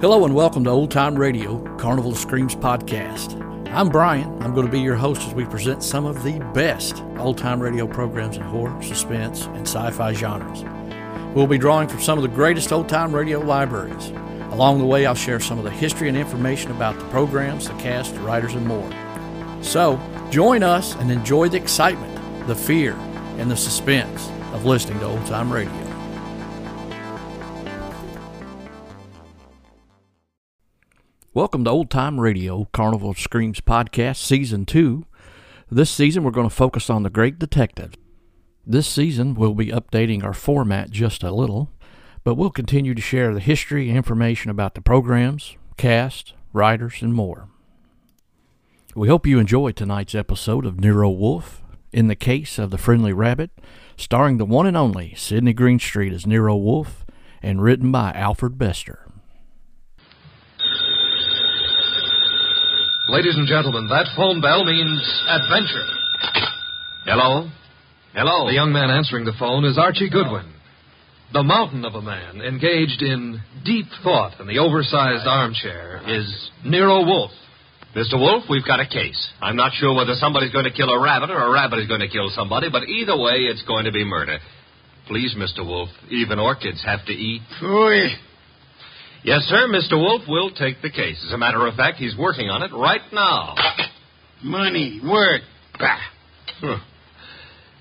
Hello and welcome to Old Time Radio, Carnival of Screams podcast. I'm Brian. I'm going to be your host as we present some of the best old time radio programs in horror, suspense, and sci fi genres. We'll be drawing from some of the greatest old time radio libraries. Along the way, I'll share some of the history and information about the programs, the cast, the writers, and more. So, join us and enjoy the excitement, the fear, and the suspense of listening to old time radio. Welcome to Old Time Radio, Carnival Screams podcast, season two. This season, we're going to focus on the Great Detective. This season, we'll be updating our format just a little, but we'll continue to share the history and information about the programs, cast, writers, and more. We hope you enjoy tonight's episode of Nero Wolfe, in the case of the Friendly Rabbit, starring the one and only Sydney Greenstreet as Nero Wolfe, and written by Alfred Bester. Ladies and gentlemen, that phone bell means adventure. Hello? Hello? The young man answering the phone is Archie Goodwin. The mountain of a man engaged in deep thought in the oversized armchair is Nero Wolfe. Mr. Wolfe, we've got a case. I'm not sure whether somebody's going to kill a rabbit or a rabbit is going to kill somebody, but either way, it's going to be murder. Please, Mr. Wolfe, even orchids have to eat. Ooh, Yes, sir, Mr. Wolfe will take the case. As a matter of fact, he's working on it right now. money, work. Bah. Huh.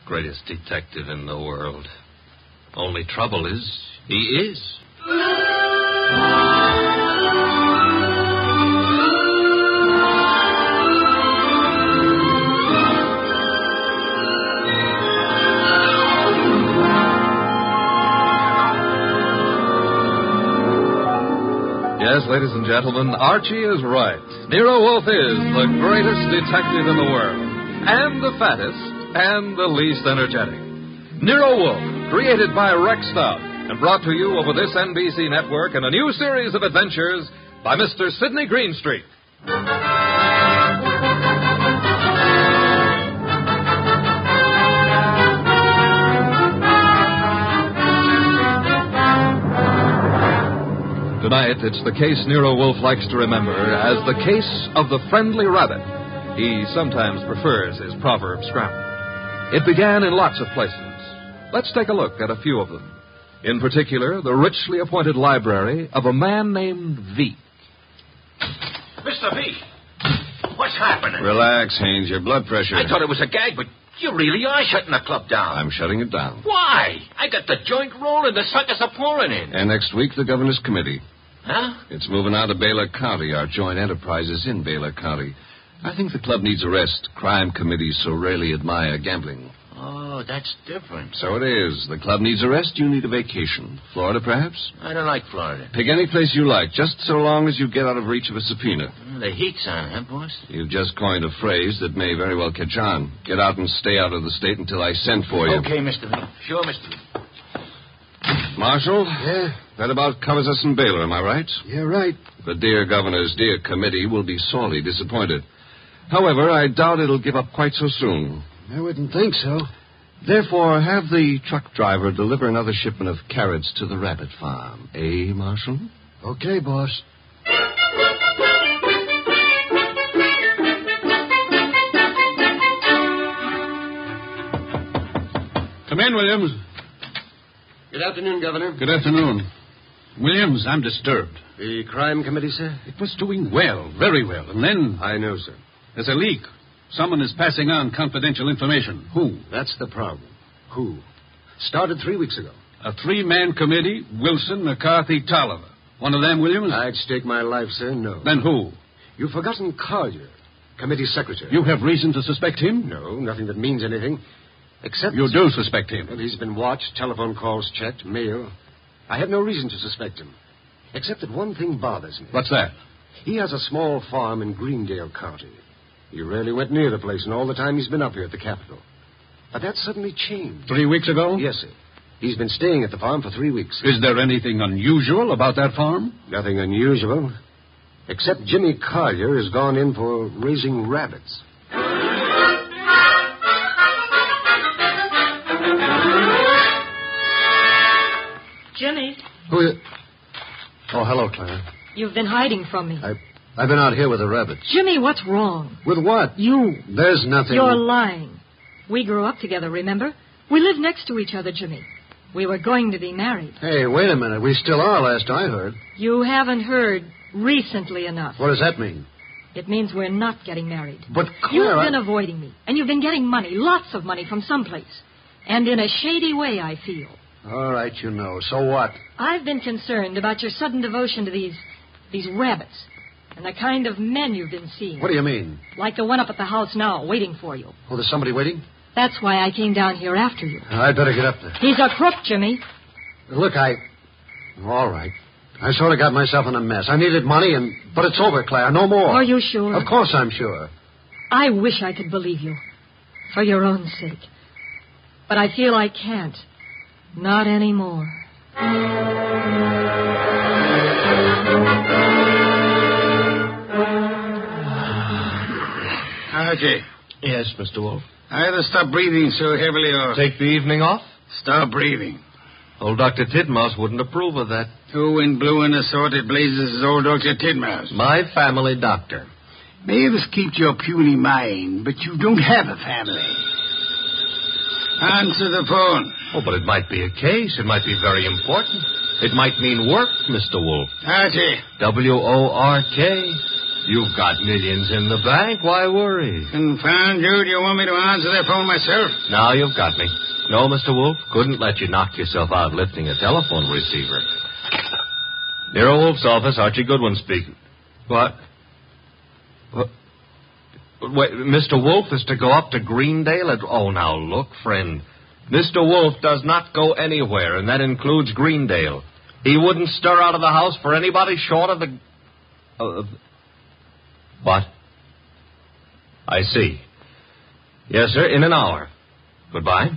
Greatest detective in the world. Only trouble is, he is. Yes, ladies and gentlemen, Archie is right. Nero Wolfe is the greatest detective in the world, and the fattest, and the least energetic. Nero Wolfe, created by Rex Stout, and brought to you over this NBC network in a new series of adventures by Mr. Sydney Greenstreet. Tonight, it's the case Nero Wolfe likes to remember as the case of the friendly rabbit. He sometimes prefers his proverb scramble. It began in lots of places. Let's take a look at a few of them. In particular, the richly appointed library of a man named V. Mr. V, what's happening? Relax, Haynes. Your blood pressure. I thought it was a gag, but you really are shutting the club down. I'm shutting it down. Why? I got the joint rolling. The suckers are pouring in. And next week, the governor's committee. Huh? It's moving out of Baylor County. Our joint enterprise is in Baylor County. I think the club needs a rest. Crime committees so rarely admire gambling. Oh, that's different. So it is. The club needs a rest. You need a vacation. Florida, perhaps? I don't like Florida. Pick any place you like, just so long as you get out of reach of a subpoena. Mm, the heat's on, huh, boss? You've just coined a phrase that may very well catch on. Get out and stay out of the state until I send for you. Okay, Mr. V. Sure, Mr. V. Marshall? Yeah? That about covers us in Baylor, am I right? Yeah, right. The dear governor's dear committee will be sorely disappointed. However, I doubt it'll give up quite so soon. I wouldn't think so. Therefore, have the truck driver deliver another shipment of carrots to the rabbit farm. Eh, Marshall? Okay, boss. Come in, Williams. Good afternoon, Governor. Good afternoon. Williams, I'm disturbed. The crime committee, sir? It was doing well, very well. And then I know, sir. there's a leak. Someone is passing on confidential information. Who? That's the problem. Who? Started three weeks ago. A three man committee Wilson, McCarthy, Tolliver. One of them, Williams? I'd stake my life, sir. No. Then who? You've forgotten Collier, committee secretary. You have reason to suspect him? No, nothing that means anything. Except. You do suspect him. Well, he's been watched, telephone calls checked, mail. I have no reason to suspect him. Except that one thing bothers me. What's that? He has a small farm in Greendale County. He rarely went near the place in all the time he's been up here at the Capitol. But that suddenly changed. Three weeks ago? Yes, sir. He's been staying at the farm for three weeks. Is there anything unusual about that farm? Nothing unusual. Except Jimmy Collier has gone in for raising rabbits. Jimmy, Who is... Oh, hello, Clara. you've been hiding from me. I, I've been out here with the rabbits. Jimmy, what's wrong? With what? You. There's nothing. You're lying. We grew up together, remember? We lived next to each other, Jimmy. We were going to be married. Hey, wait a minute. We still are, last I heard. You haven't heard recently enough. What does that mean? It means we're not getting married. But, You've Clara... been avoiding me, and you've been getting money, lots of money from someplace. And in a shady way, I feel. All right, you know. So what? I've been concerned about your sudden devotion to these these rabbits and the kind of men you've been seeing. What do you mean? Like the one up at the house now, waiting for you. Oh, there's somebody waiting? That's why I came down here after you. I'd better get up there. He's a crook, Jimmy. Look, I... All right. I sort of got myself in a mess. I needed money, and... But it's over, Claire. No more. Are you sure? Of course I'm sure. I wish I could believe you. For your own sake. But I feel I can't. Not anymore. Ah, Archie, Yes, Mr. Wolfe. either stop breathing so heavily or Take the evening off? stop breathing. Old Dr. Titmouse wouldn't approve of that. Who in blue and assorted blazes is old Dr. Titmouse? My family doctor. May Mavis keeps your puny mind, but you don't have a family. Answer the phone. Oh, but it might be a case. It might be very important. It might mean work, Mr. Wolfe. Archie, W O R K. You've got millions in the bank. Why worry? confound you. Do you want me to answer that phone myself? Now you've got me. No, Mr. Wolfe, couldn't let you knock yourself out lifting a telephone receiver. Nero Wolfe's office, Archie Goodwin speaking. What? What? Wait, Mr. Wolfe is to go up to Greendale at. Oh, now look, friend. Mr. Wolfe does not go anywhere, and that includes Greendale. He wouldn't stir out of the house for anybody short of the. Uh, what? I see. Yes, sir, in an hour. Goodbye.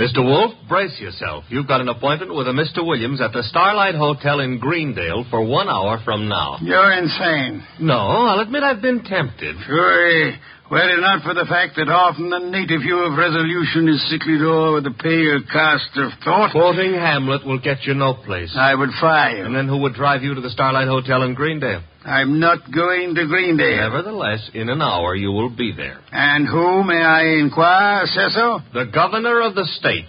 Mr. Wolfe, brace yourself. You've got an appointment with a Mr. Williams at the Starlight Hotel in Greendale for one hour from now. You're insane. No, I'll admit I've been tempted. Sure. Were it not for the fact that often the native view of resolution is sicklied o'er with the pale cast of thought, Quoting Hamlet will get you no place. I would fire And then who would drive you to the Starlight Hotel in Greendale? I'm not going to Greendale. Nevertheless, in an hour you will be there. And who, may I inquire, so? The governor of the state.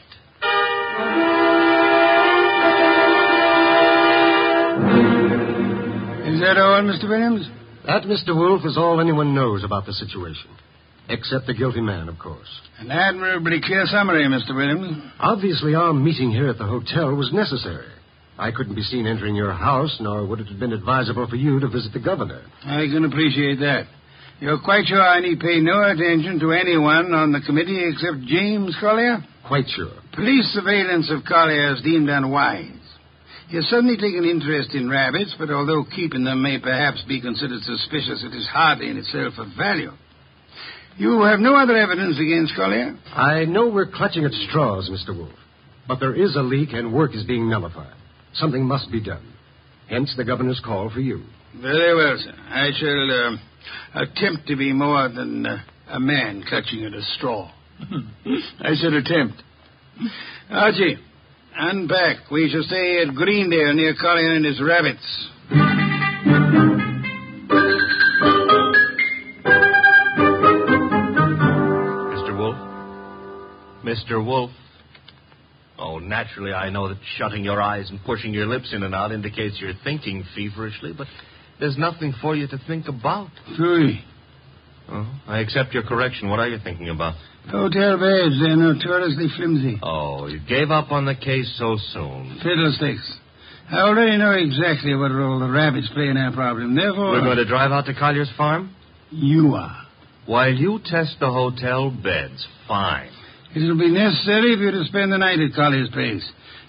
Is that all, Mr. Williams? That, Mr. Wolfe, is all anyone knows about the situation. Except the guilty man, of course. An admirably clear summary, Mr. Williams. Obviously, our meeting here at the hotel was necessary. I couldn't be seen entering your house, nor would it have been advisable for you to visit the governor. I can appreciate that. You're quite sure I need pay no attention to anyone on the committee except James Collier? Quite sure. Police surveillance of Collier is deemed unwise. He has suddenly taken interest in rabbits, but although keeping them may perhaps be considered suspicious, it is hardly in itself of value. You have no other evidence against Collier? I know we're clutching at straws, Mr. Wolfe. But there is a leak and work is being nullified. Something must be done. Hence the governor's call for you. Very well, sir. I shall uh, attempt to be more than uh, a man clutching at a straw. I said attempt. Archie, unpack. We shall stay at Greendale near Collier and his rabbits. Mr. Wolfe? Mr. Wolfe? Oh, naturally, I know that shutting your eyes and pushing your lips in and out indicates you're thinking feverishly, but there's nothing for you to think about. Three. Oh, I accept your correction. What are you thinking about? Hotel beds, they're notoriously flimsy. Oh, you gave up on the case so soon. Fiddlesticks. I already know exactly what role the rabbits play in our problem. Therefore, We're going to drive out to Collier's farm? you are. While you test the hotel beds, fine. It'll be necessary for you to spend the night at Collier's place.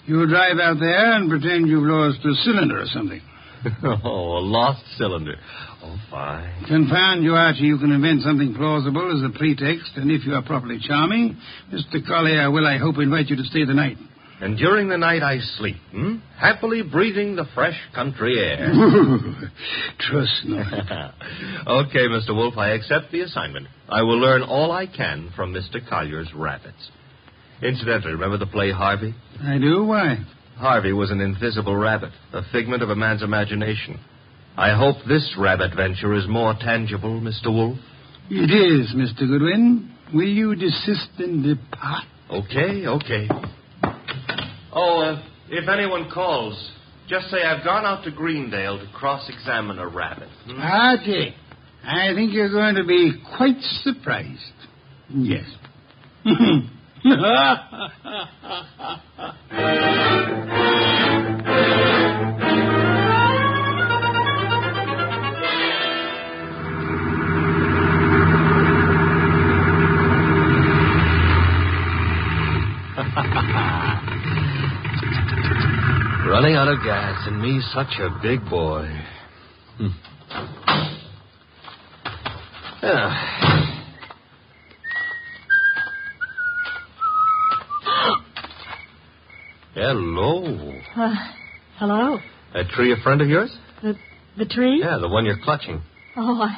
You'll drive out there and pretend you've lost a cylinder or something. oh, a lost cylinder. Oh, fine. Confound you, Archie. You can invent something plausible as a pretext, and if you are properly charming, Mr. Collier will, I hope, invite you to stay the night. And during the night I sleep, hmm? Happily breathing the fresh country air. Trust not. okay, Mr. Wolfe, I accept the assignment. I will learn all I can from Mr. Collier's rabbits. Incidentally, remember the play Harvey? I do? Why? Harvey was an invisible rabbit, a figment of a man's imagination. I hope this rabbit venture is more tangible, Mr. Wolfe. It is, Mr. Goodwin. Will you desist and depart? Okay, okay. Oh, uh, if anyone calls, just say I've gone out to Greendale to cross-examine a rabbit. hmm? Archie, I think you're going to be quite surprised. Yes. Running out of gas, and me such a big boy. Hmm. Ah. Hello. Uh, hello? That tree a friend of yours? The, the tree? Yeah, the one you're clutching. Oh, I,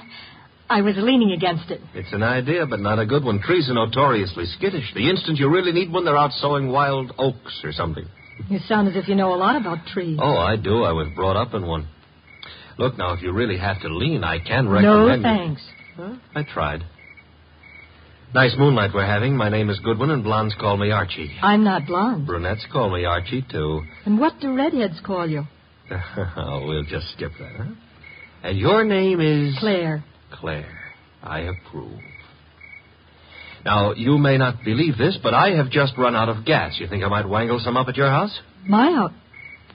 I was leaning against it. It's an idea, but not a good one. Trees are notoriously skittish. The instant you really need one, they're out sowing wild oaks or something. You sound as if you know a lot about trees. Oh, I do. I was brought up in one. Look, now, if you really have to lean, I can no, recommend. you- thanks. Huh? I tried. Nice moonlight we're having. My name is Goodwin, and blondes call me Archie. I'm not blonde. Brunettes call me Archie, too. And what do redheads call you? we'll just skip that, huh? And your name is. Claire. Claire. I approve. Now, you may not believe this, but I have just run out of gas. You think I might wangle some up at your house? My house.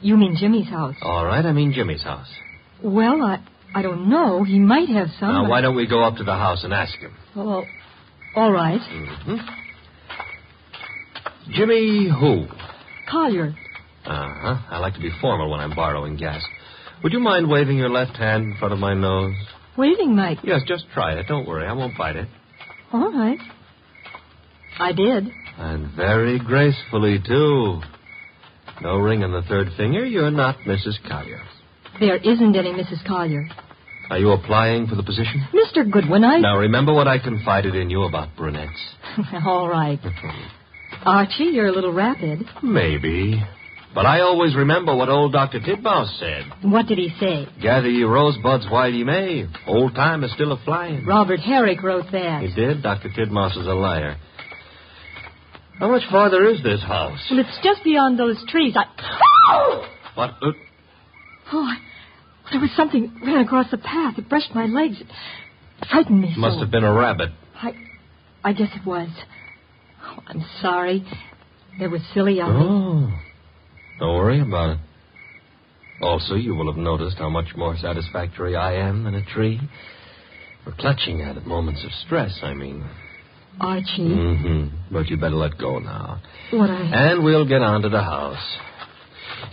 You mean Jimmy's house? All right, I mean Jimmy's house. Well, I I don't know. He might have some. Now, but- why don't we go up to the house and ask him? Well, all right. hmm Jimmy who? Collier. Uh-huh. I like to be formal when I'm borrowing gas. Would you mind waving your left hand in front of my nose? Waving Mike. Yes, just try it. Don't worry. I won't bite it. All right. I did. And very gracefully, too. No ring on the third finger. You're not Mrs. Collier. There isn't any Mrs. Collier. Are you applying for the position? Mr. Goodwin, I. Now, remember what I confided in you about brunettes. all right. Archie, you're a little rapid. Maybe. But I always remember what old Dr. Titmouse said. What did he say? Gather ye rosebuds while ye may. Old time is still a flying. Robert Herrick wrote that. He did? Dr. Titmouse is a liar. How much farther is this house? Well, it's just beyond those trees. I. What? Uh, Oh, I... there was something ran across the path. It brushed my legs. It frightened me so. must have been a rabbit. I, I guess it was. Oh, I'm sorry. It was silly of me. Oh. Don't worry about it. Also, you will have noticed how much more satisfactory I am than a tree. For clutching at it, moments of stress, I mean. Archie, Mm-hmm. But you better let go now. what I. And we'll get on to the house.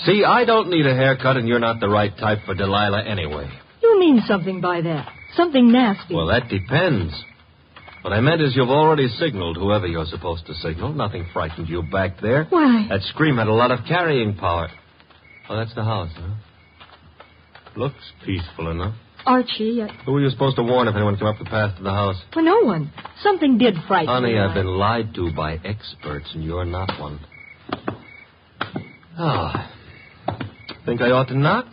See, I don't need a haircut, and you're not the right type for Delilah anyway. You mean something by that. Something nasty. Well, that depends. What I meant is you've already signaled whoever you're supposed to signal. Nothing frightened you back there. Why? That scream had a lot of carrying power. Oh, that's the house, huh? Looks peaceful enough. Archie, I... Who were you supposed to warn if anyone came up the path to the house? well, no one. Something did frighten Honey, me. I've been lied to by experts, and you're not one. Ah. Think I ought to knock?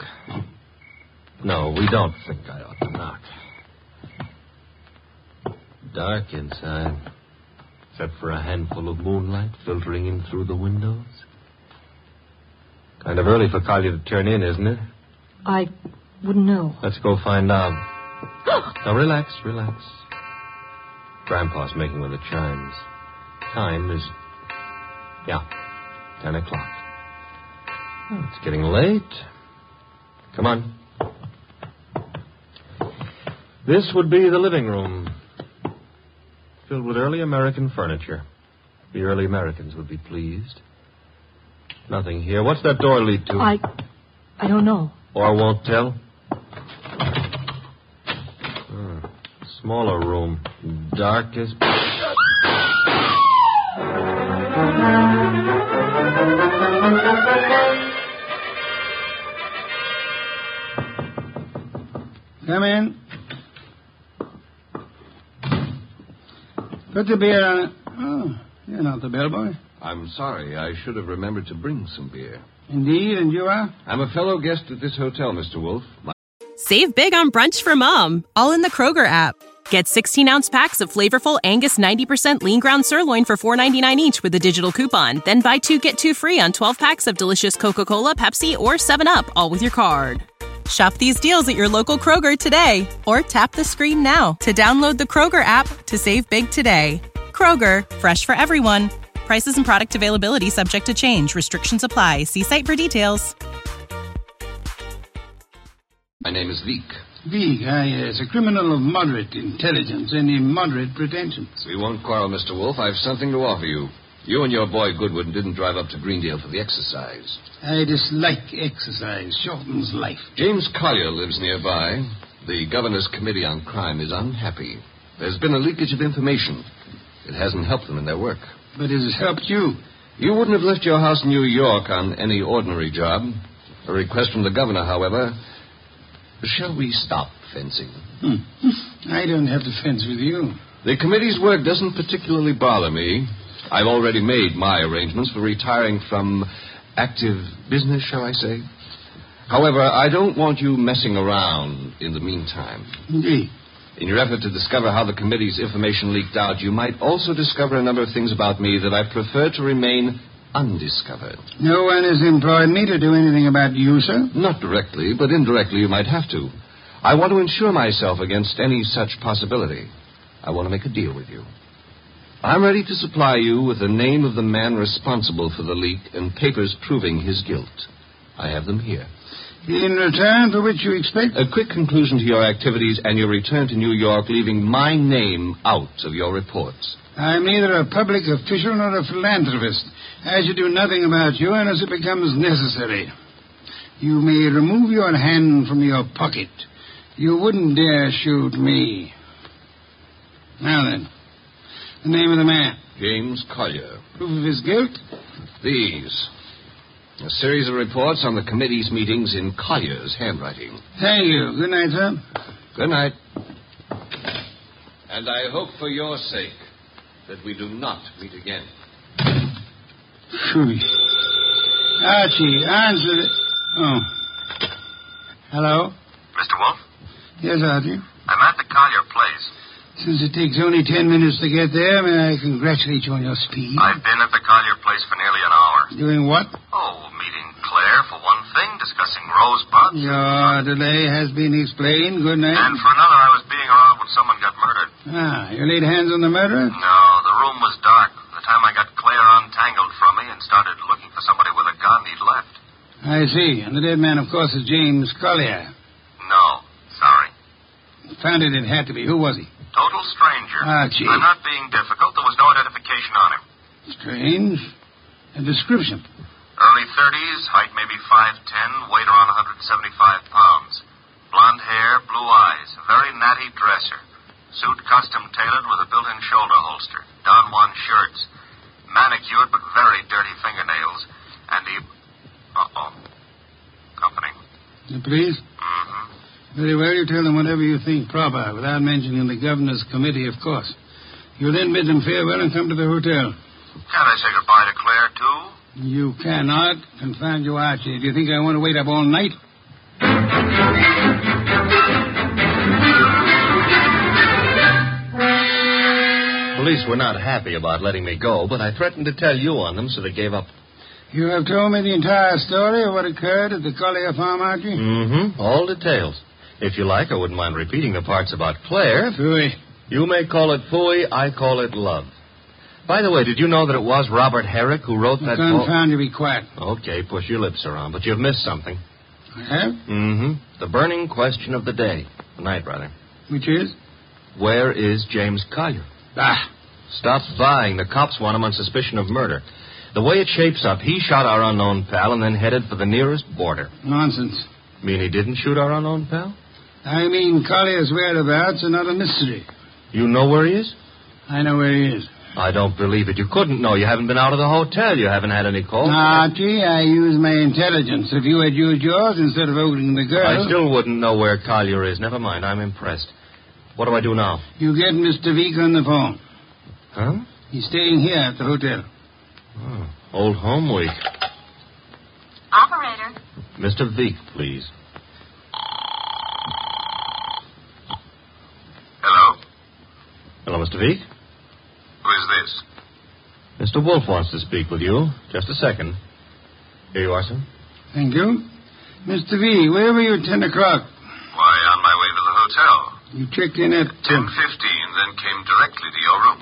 No, we don't think I ought to knock. Dark inside, except for a handful of moonlight filtering in through the windows. Kind of early for Collier to turn in, isn't it? I wouldn't know. Let's go find out. now, relax, relax. Grandpa's making with the chimes. Time is. Yeah, ten o'clock. Oh, it's getting late. Come on. This would be the living room, filled with early American furniture. The early Americans would be pleased. Nothing here. What's that door lead to? I. I don't know. Or won't tell? Hmm. Smaller room. Dark as. Come in. Put the beer on it. Oh, you're not the bellboy. I'm sorry. I should have remembered to bring some beer. Indeed, and you are? I'm a fellow guest at this hotel, Mr. Wolfe. My- Save big on brunch for mom, all in the Kroger app. Get 16 ounce packs of flavorful Angus 90% lean ground sirloin for $4.99 each with a digital coupon. Then buy two get two free on 12 packs of delicious Coca Cola, Pepsi, or 7UP, all with your card. Shop these deals at your local Kroger today or tap the screen now to download the Kroger app to save big today. Kroger, fresh for everyone. Prices and product availability subject to change. Restrictions apply. See site for details. My name is Veek. Veek, ah, yes, a criminal of moderate intelligence and immoderate pretensions. We won't quarrel, Mr. Wolfe. I've something to offer you. You and your boy Goodwin didn't drive up to Greendale for the exercise. I dislike exercise. Shortens life. James Collier lives nearby. The Governor's Committee on Crime is unhappy. There's been a leakage of information. It hasn't helped them in their work. But it has helped you. You wouldn't have left your house in New York on any ordinary job. A request from the governor, however. Shall we stop fencing? Hmm. I don't have to fence with you. The committee's work doesn't particularly bother me. I've already made my arrangements for retiring from active business, shall I say. However, I don't want you messing around in the meantime. Indeed. In your effort to discover how the committee's information leaked out, you might also discover a number of things about me that I prefer to remain undiscovered. No one has employed me to do anything about you, sir. Not directly, but indirectly you might have to. I want to insure myself against any such possibility. I want to make a deal with you. I'm ready to supply you with the name of the man responsible for the leak and papers proving his guilt. I have them here. In return for which you expect? A quick conclusion to your activities and your return to New York, leaving my name out of your reports. I'm neither a public official nor a philanthropist. I should do nothing about you unless it becomes necessary. You may remove your hand from your pocket. You wouldn't dare shoot me. Now then, the name of the man. James Collier. Proof of his guilt? These. A series of reports on the committee's meetings in Collier's handwriting. Thank you. Good night, sir. Good night. And I hope for your sake that we do not meet again. Phew. Archie, answer it. Oh. Hello? Mr. Wolfe, Yes, Archie. I'm at the Collier place. Since it takes only ten minutes to get there, may I congratulate you on your speed? I've been at the Collier place for nearly an hour. Doing what? Oh, meeting Claire for one thing, discussing rosebuds. Your delay has been explained. Good night. And for another, I was being around when someone got murdered. Ah, you laid hands on the murderer? No, the room was dark. The time I got Claire untangled from me and started looking for somebody with a gun, he'd left. I see. And the dead man, of course, is James Collier. No, sorry. Found it, it had to be. Who was he? stranger. Ah, gee. I'm not being difficult. There was no identification on him. Strange. A description. Early 30s, height maybe 5'10, weight around 175 pounds. Blonde hair, blue eyes, very natty dresser. Suit custom tailored with a built in shoulder holster. Don Juan shirts. Manicured but very dirty fingernails. And he. Uh oh. Company. Please well, you tell them whatever you think proper, without mentioning the governor's committee, of course. You'll then bid them farewell and come to the hotel. Can't I say goodbye to Claire, too? You cannot. Confound you, Archie. Do you think I want to wait up all night? Police were not happy about letting me go, but I threatened to tell you on them, so they gave up. You have told me the entire story of what occurred at the Collier farm, Archie? Mm-hmm. All details. If you like, I wouldn't mind repeating the parts about Claire. Phooey. You may call it fooey, I call it love. By the way, did you know that it was Robert Herrick who wrote that poem? Confound you, be quiet. Okay, push your lips around, but you've missed something. I have? Mm-hmm. The burning question of the day. The night, rather. Which is? Where is James Collier? Ah. Stop vying. The cops want him on suspicion of murder. The way it shapes up, he shot our unknown pal and then headed for the nearest border. Nonsense. Mean he didn't shoot our unknown pal? I mean, Collier's whereabouts are not a mystery. You know where he is? I know where he is. I don't believe it. You couldn't know. You haven't been out of the hotel. You haven't had any calls. Archie, I use my intelligence. If you had used yours instead of opening the girl. I still wouldn't know where Collier is. Never mind. I'm impressed. What do I do now? You get Mr. Veek on the phone. Huh? He's staying here at the hotel. Oh, old home week. Operator. Mr. Veek, please. Hello? Hello, Mr. Veek. Who is this? Mr. Wolfe wants to speak with you. Just a second. Here you are, sir. Thank you. Mr. V, where were you at 10 o'clock? Why, on my way to the hotel. You checked in at... 10.15, then came directly to your room.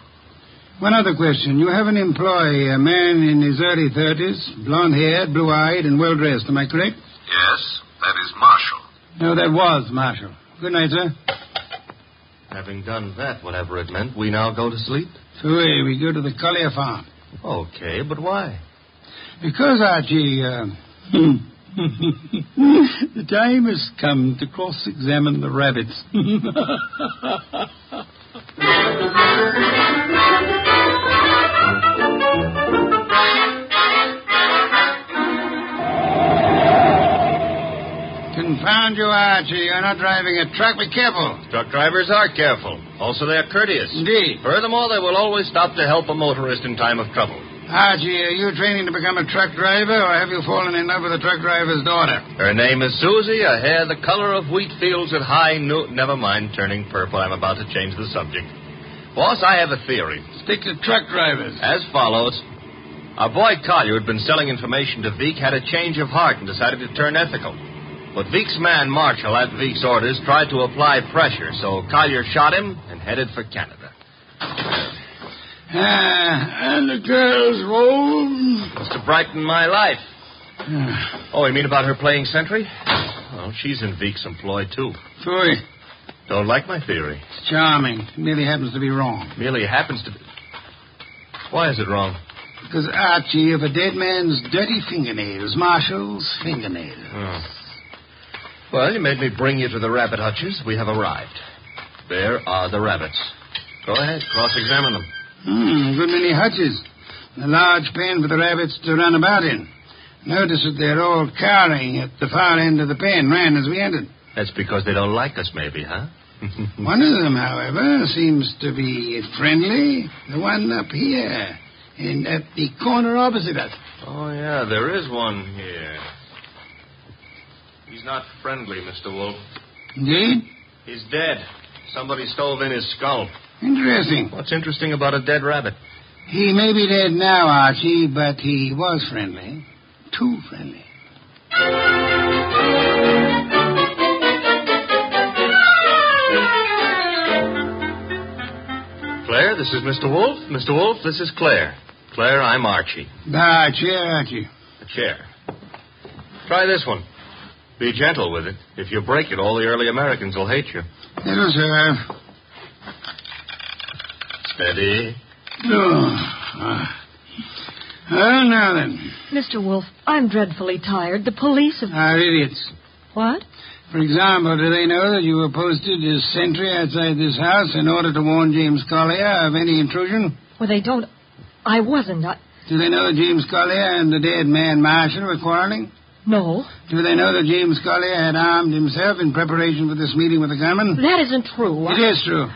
One other question. You have an employee, a man in his early 30s, blond-haired, blue-eyed, and well-dressed. Am I correct? Yes, that is Marshall. No, that was Marshall. Good night, sir. Having done that, whatever it meant, we now go to sleep? Fooey, we go to the Collier farm. Okay, but why? Because, Archie, uh, the time has come to cross-examine the rabbits. Confound you, Archie. You're not driving a truck. Be careful. Truck drivers are careful. Also, they're courteous. Indeed. Furthermore, they will always stop to help a motorist in time of trouble. Archie, are you training to become a truck driver, or have you fallen in love with a truck driver's daughter? Her name is Susie, a hair the color of wheat fields at high noon. Never mind turning purple. I'm about to change the subject. Boss, I have a theory. Stick to truck drivers. As follows. Our boy Collier who'd been selling information to Veek, had a change of heart, and decided to turn ethical. But Veek's man, Marshall, at Veek's orders, tried to apply pressure, so Collier shot him and headed for Canada. Ah, and the girl's. Must have brightened my life. Oh, you mean about her playing sentry? Well, she's in Veek's employ, too. Fooey. Don't like my theory. It's charming. It merely happens to be wrong. Merely happens to be. Why is it wrong? Because, Archie, of a dead man's dirty fingernails, Marshall's fingernails. Oh. Well, you made me bring you to the rabbit hutches. We have arrived. There are the rabbits. Go ahead, cross-examine them. Hmm, good many hutches. A large pen for the rabbits to run about in. Notice that they're all cowering at the far end of the pen, ran as we entered. That's because they don't like us, maybe, huh? one of them, however, seems to be friendly. The one up here, and at the corner opposite us. Oh, yeah, there is one here. He's not friendly, Mr. Wolfe. Indeed? He's dead. Somebody stove in his skull. Interesting. What's interesting about a dead rabbit? He may be dead now, Archie, but he was friendly. Too friendly. Claire, this is Mr. Wolfe. Mr. Wolfe, this is Claire. Claire, I'm Archie. Ah, chair, Archie. A chair. Try this one. Be gentle with it. If you break it, all the early Americans will hate you. It'll serve. Steady. Oh. ah. Well, now then. Mr. Wolfe, I'm dreadfully tired. The police have. Are idiots. What? For example, do they know that you were posted as sentry outside this house in order to warn James Collier of any intrusion? Well, they don't. I wasn't. I... Do they know that James Collier and the dead man Marshall were quarreling? No, Do they know that James Collier had armed himself in preparation for this meeting with the gunman? that isn't true. It is true.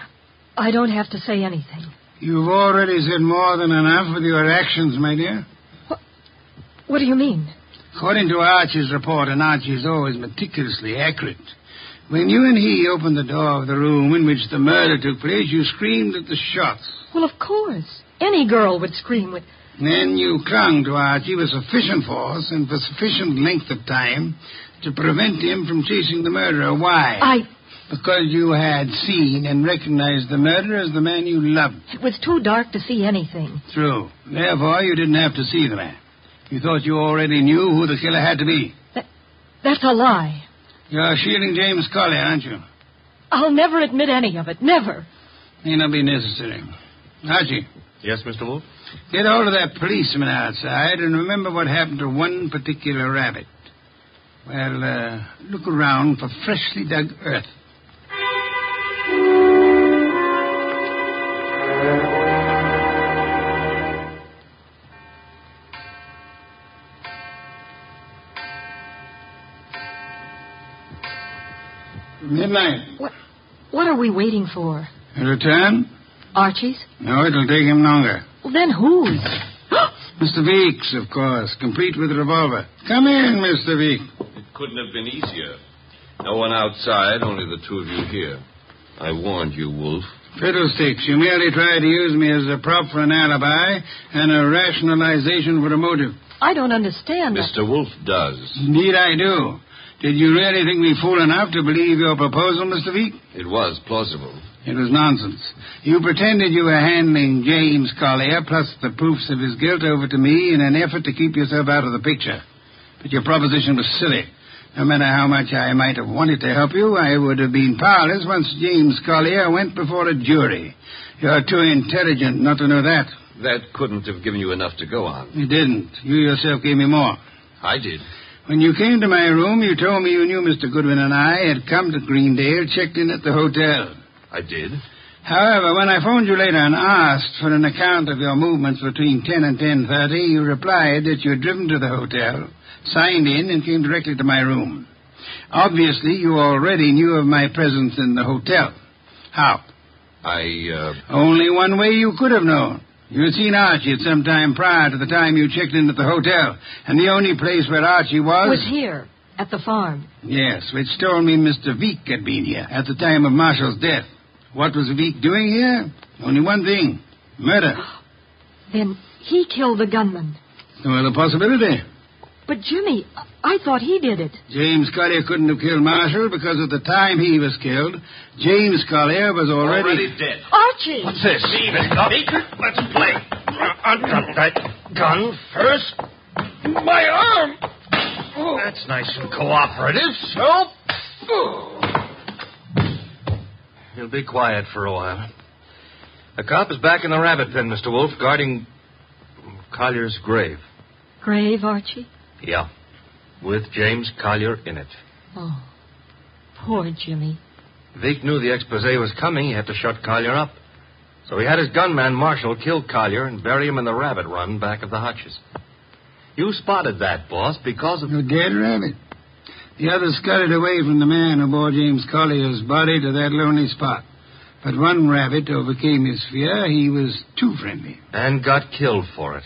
I don't have to say anything. You've already said more than enough with your actions, my dear. What do you mean? According to Archie's report, and Archie is always meticulously accurate, when you and he opened the door of the room in which the murder took place, you screamed at the shots. Well, of course. Any girl would scream with. Then you clung to Archie with sufficient force and for sufficient length of time to prevent him from chasing the murderer. Why? I. Because you had seen and recognized the murderer as the man you loved. It was too dark to see anything. True. Therefore, you didn't have to see the man. You thought you already knew who the killer had to be. That's a lie. You're shielding James Collier, aren't you? I'll never admit any of it. Never. May not be necessary. Archie, Yes, Mr. Wolfe? get hold of that policeman outside and remember what happened to one particular rabbit. Well, uh, look around for freshly dug earth. Midnight. What? What are we waiting for? A return? Archie's? No, it'll take him longer. Well, then whose? Mr. Weeks, of course, complete with revolver. Come in, Mr. Weeks. It couldn't have been easier. No one outside, only the two of you here. I warned you, Wolfe. Fiddlesticks, you merely tried to use me as a prop for an alibi and a rationalization for a motive. I don't understand. Mr. Wolfe does. Indeed, I do. Did you really think me fool enough to believe your proposal, Mr. Veek? It was plausible. It was nonsense. You pretended you were handing James Collier, plus the proofs of his guilt, over to me in an effort to keep yourself out of the picture. But your proposition was silly. No matter how much I might have wanted to help you, I would have been powerless once James Collier went before a jury. You're too intelligent not to know that. That couldn't have given you enough to go on. You didn't. You yourself gave me more. I did. When you came to my room, you told me you knew Mr. Goodwin and I had come to Greendale, checked in at the hotel. I did. However, when I phoned you later and asked for an account of your movements between 10 and 10.30, you replied that you had driven to the hotel, signed in, and came directly to my room. Obviously, you already knew of my presence in the hotel. How? I, uh, Only one way you could have known. You had seen Archie at some time prior to the time you checked in at the hotel, and the only place where Archie was... Was here, at the farm. Yes, which told me Mr. Veek had been here at the time of Marshall's death. What was Veek doing here? Only one thing. Murder. Then he killed the gunman. No other possibility. But Jimmy, I thought he did it. James Collier couldn't have killed Marshall because at the time he was killed, James Collier was already... Already dead. Archie! What's this? Leave it, Bobby. Let's play. Uh, Undrop that gun first. My arm. That's nice and cooperative. So. Oh. You'll be quiet for a while. The cop is back in the rabbit pen, Mr. Wolfe, guarding Collier's grave. Grave, Archie? Yeah. With James Collier in it. Oh, poor Jimmy. Veek knew the expose was coming. He had to shut Collier up. So he had his gunman, Marshall, kill Collier and bury him in the rabbit run back of the hutches. You spotted that, boss, because of. You're dead rabbit. The others scurried away from the man who bore James Collier's body to that lonely spot. But one rabbit overcame his fear. He was too friendly. And got killed for it.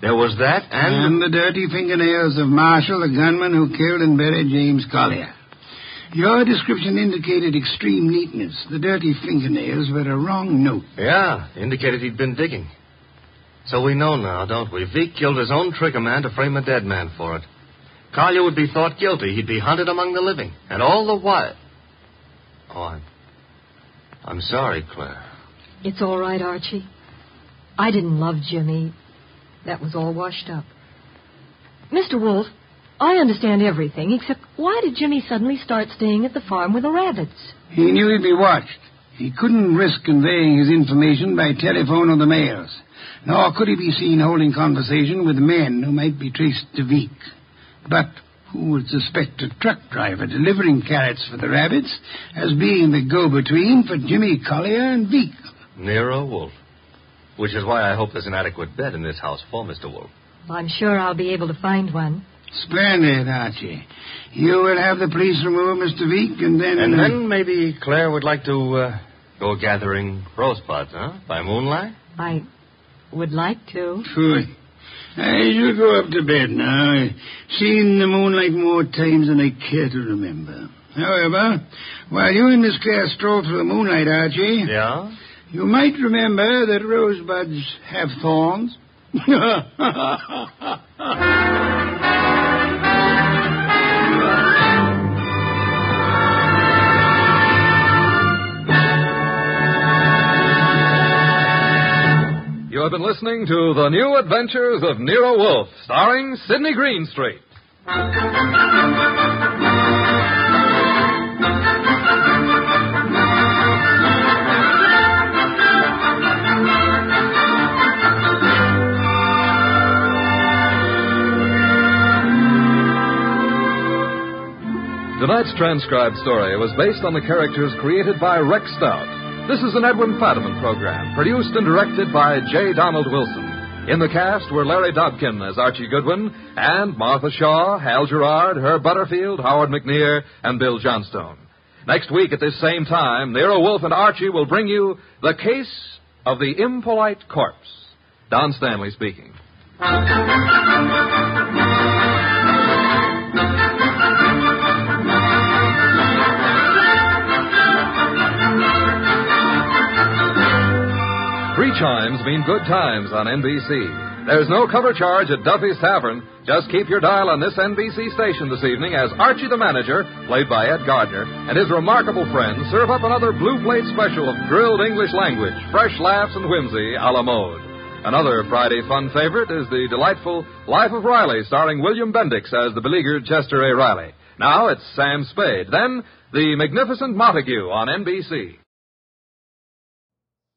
There was that, and. And the dirty fingernails of Marshall, the gunman who killed and buried James Collier. Your description indicated extreme neatness. The dirty fingernails were a wrong note. Yeah, indicated he'd been digging. So we know now, don't we? Veek killed his own trigger man to frame a dead man for it. Collier would be thought guilty. He'd be hunted among the living. And all the while. Oh, I'm. I'm sorry, Claire. It's all right, Archie. I didn't love Jimmy. That was all washed up. Mr. Wolfe, I understand everything, except why did Jimmy suddenly start staying at the farm with the rabbits? He knew he'd be watched. He couldn't risk conveying his information by telephone or the mails. Nor could he be seen holding conversation with men who might be traced to Veek. But who would suspect a truck driver delivering carrots for the rabbits as being the go-between for Jimmy Collier and Veek? Nero Wolfe. Which is why I hope there's an adequate bed in this house for Mr. Wolfe. I'm sure I'll be able to find one. Splendid, Archie. You will have the police remove Mr. Veek, and then... And then maybe Claire would like to uh, go gathering rosebuds, huh? By moonlight? I would like to. Good. I shall go up to bed now. I've seen the moonlight more times than I care to remember. However, while you and Miss Claire stroll through the moonlight, Archie... Yeah? You might remember that rosebuds have thorns. have been listening to The New Adventures of Nero Wolfe, starring Sydney Greenstreet. Tonight's transcribed story was based on the characters created by Rex Stout. This is an Edwin Fadiman program, produced and directed by J. Donald Wilson. In the cast were Larry Dobkin as Archie Goodwin, and Martha Shaw, Hal Gerard, Herb Butterfield, Howard McNear, and Bill Johnstone. Next week at this same time, Nero Wolfe and Archie will bring you The Case of the Impolite Corpse. Don Stanley speaking. Mean good times on NBC. There's no cover charge at Duffy's Tavern. Just keep your dial on this NBC station this evening as Archie the Manager, played by Ed Gardner, and his remarkable friends serve up another blue plate special of grilled English language, fresh laughs and whimsy a la mode. Another Friday fun favorite is the delightful Life of Riley, starring William Bendix as the beleaguered Chester A. Riley. Now it's Sam Spade. Then, The Magnificent Montague on NBC.